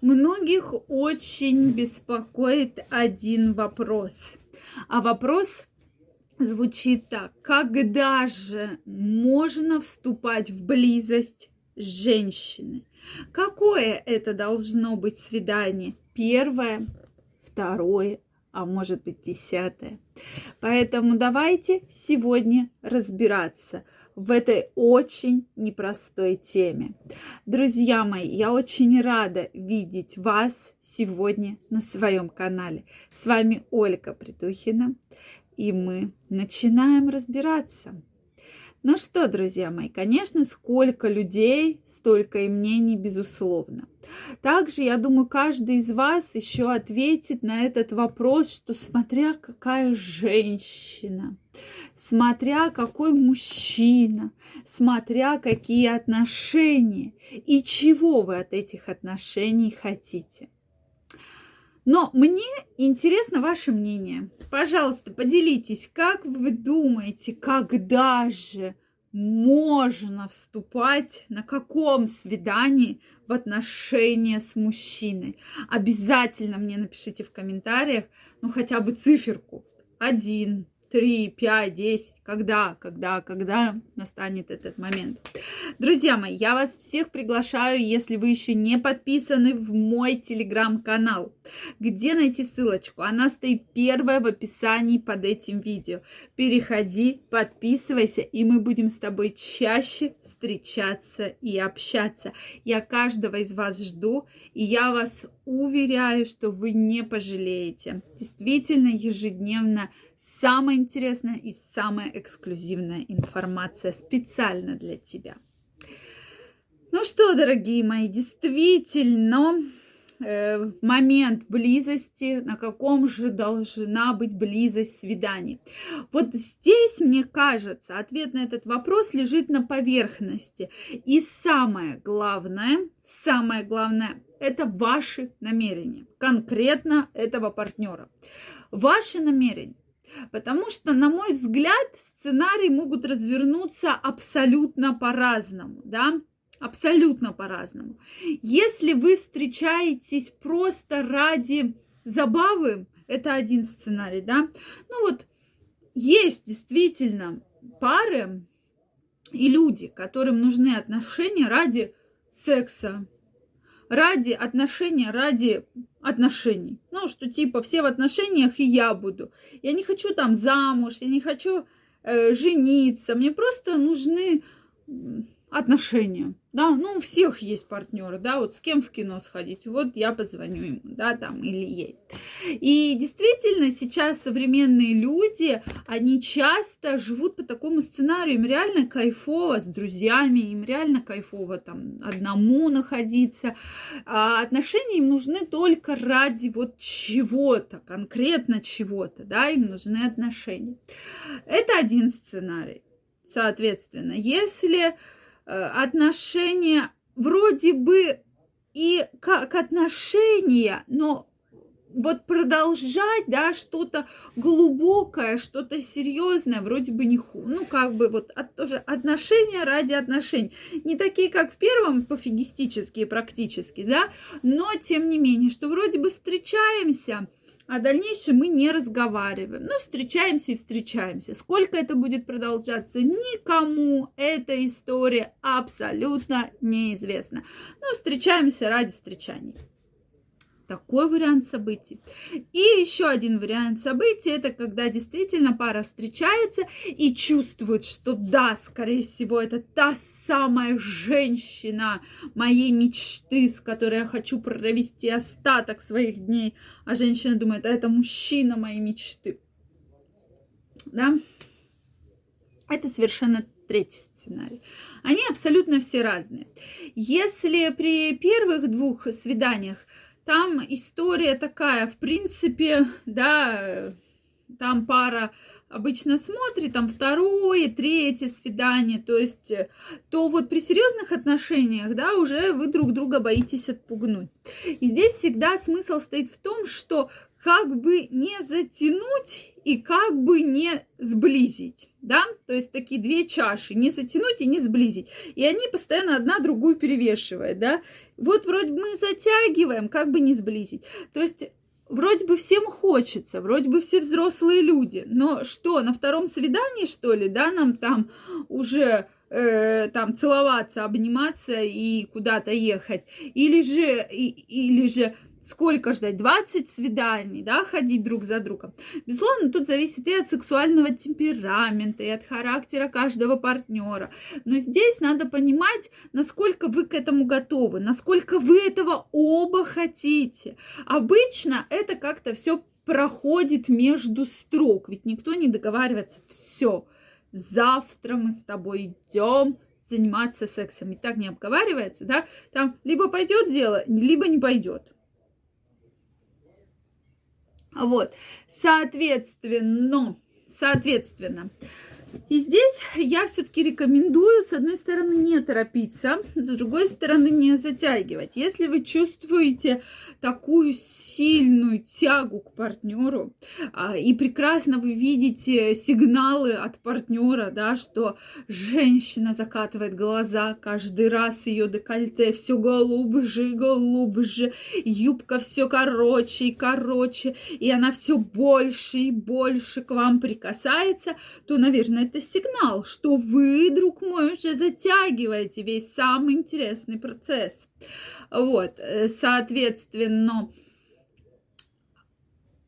Многих очень беспокоит один вопрос. А вопрос звучит так. Когда же можно вступать в близость с женщиной? Какое это должно быть свидание? Первое, второе, а может быть десятое. Поэтому давайте сегодня разбираться – в этой очень непростой теме. Друзья мои, я очень рада видеть вас сегодня на своем канале. С вами Ольга Притухина, и мы начинаем разбираться. Ну что, друзья мои, конечно, сколько людей, столько и мнений, безусловно. Также, я думаю, каждый из вас еще ответит на этот вопрос, что смотря какая женщина, смотря какой мужчина, смотря какие отношения и чего вы от этих отношений хотите. Но мне интересно ваше мнение. Пожалуйста, поделитесь, как вы думаете, когда же можно вступать, на каком свидании в отношения с мужчиной. Обязательно мне напишите в комментариях, ну хотя бы циферку. Один, три, пять, десять, когда, когда, когда настанет этот момент. Друзья мои, я вас всех приглашаю, если вы еще не подписаны, в мой телеграм-канал. Где найти ссылочку? Она стоит первая в описании под этим видео. Переходи, подписывайся, и мы будем с тобой чаще встречаться и общаться. Я каждого из вас жду, и я вас уверяю, что вы не пожалеете. Действительно, ежедневно самая интересная и самая эксклюзивная информация специально для тебя. Ну что, дорогие мои, действительно, э, момент близости, на каком же должна быть близость свиданий. Вот здесь, мне кажется, ответ на этот вопрос лежит на поверхности. И самое главное, самое главное, это ваши намерения, конкретно этого партнера. Ваши намерения. Потому что, на мой взгляд, сценарии могут развернуться абсолютно по-разному, да, абсолютно по-разному. Если вы встречаетесь просто ради забавы, это один сценарий, да. Ну вот, есть действительно пары и люди, которым нужны отношения ради секса, ради отношения, ради отношений. Ну, что типа все в отношениях, и я буду. Я не хочу там замуж, я не хочу э, жениться. Мне просто нужны отношения, да, ну, у всех есть партнеры, да, вот с кем в кино сходить, вот я позвоню ему, да, там, или ей. И действительно, сейчас современные люди, они часто живут по такому сценарию, им реально кайфово с друзьями, им реально кайфово там одному находиться, а отношения им нужны только ради вот чего-то, конкретно чего-то, да, им нужны отношения. Это один сценарий. Соответственно, если отношения вроде бы и как отношения, но вот продолжать, да, что-то глубокое, что-то серьезное, вроде бы не ху, ну, как бы вот от, тоже отношения ради отношений. Не такие, как в первом, пофигистические практически, да, но тем не менее, что вроде бы встречаемся, а дальнейшее мы не разговариваем. Ну, встречаемся и встречаемся. Сколько это будет продолжаться, никому эта история абсолютно неизвестна. Ну, встречаемся ради встречания. Такой вариант событий. И еще один вариант событий, это когда действительно пара встречается и чувствует, что да, скорее всего, это та самая женщина моей мечты, с которой я хочу провести остаток своих дней. А женщина думает, а это мужчина моей мечты. Да? Это совершенно третий сценарий. Они абсолютно все разные. Если при первых двух свиданиях там история такая, в принципе, да, там пара обычно смотрит, там второе, третье свидание, то есть, то вот при серьезных отношениях, да, уже вы друг друга боитесь отпугнуть. И здесь всегда смысл стоит в том, что как бы не затянуть и как бы не сблизить, да, то есть такие две чаши, не затянуть и не сблизить, и они постоянно одна другую перевешивают, да, вот вроде мы затягиваем, как бы не сблизить, то есть вроде бы всем хочется, вроде бы все взрослые люди, но что, на втором свидании, что ли, да, нам там уже э, там целоваться, обниматься и куда-то ехать, или же, и, или же сколько ждать? 20 свиданий, да, ходить друг за другом. Безусловно, тут зависит и от сексуального темперамента, и от характера каждого партнера. Но здесь надо понимать, насколько вы к этому готовы, насколько вы этого оба хотите. Обычно это как-то все проходит между строк, ведь никто не договаривается. Все, завтра мы с тобой идем заниматься сексом. И так не обговаривается, да? Там либо пойдет дело, либо не пойдет. Вот, соответственно, соответственно, и здесь я все-таки рекомендую, с одной стороны, не торопиться, с другой стороны, не затягивать. Если вы чувствуете такую сильную тягу к партнеру, а, и прекрасно вы видите сигналы от партнера, да, что женщина закатывает глаза, каждый раз ее декольте все глубже и глубже, юбка все короче и короче, и она все больше и больше к вам прикасается, то, наверное, это сигнал, что вы, друг мой, уже затягиваете весь самый интересный процесс. Вот, э, соответственно,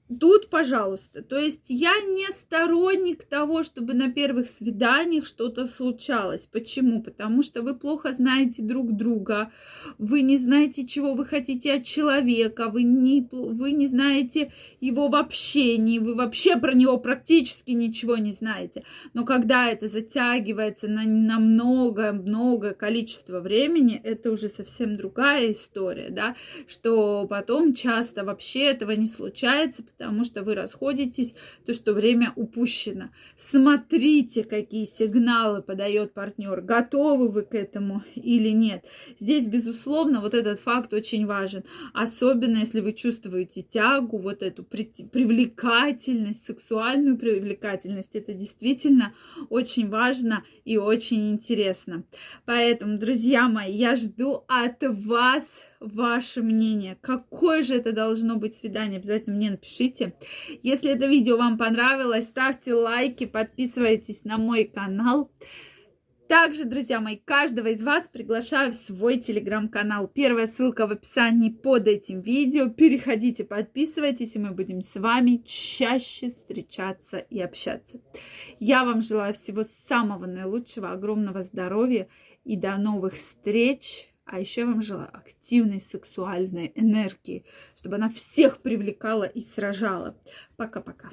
Тут, пожалуйста, то есть я не сторонник того, чтобы на первых свиданиях что-то случалось. Почему? Потому что вы плохо знаете друг друга, вы не знаете, чего вы хотите от человека, вы не, вы не знаете его в общении, вы вообще про него практически ничего не знаете. Но когда это затягивается на, на много-много количество времени, это уже совсем другая история, да, что потом часто вообще этого не случается, потому что вы расходитесь, то, что время упущено. Смотрите, какие сигналы подает партнер, готовы вы к этому или нет. Здесь, безусловно, вот этот факт очень важен, особенно если вы чувствуете тягу, вот эту привлекательность, сексуальную привлекательность. Это действительно очень важно и очень интересно. Поэтому, друзья мои, я жду от вас ваше мнение. Какое же это должно быть свидание? Обязательно мне напишите. Если это видео вам понравилось, ставьте лайки, подписывайтесь на мой канал. Также, друзья мои, каждого из вас приглашаю в свой телеграм-канал. Первая ссылка в описании под этим видео. Переходите, подписывайтесь, и мы будем с вами чаще встречаться и общаться. Я вам желаю всего самого наилучшего, огромного здоровья и до новых встреч. А еще я вам желаю активной сексуальной энергии, чтобы она всех привлекала и сражала. Пока-пока.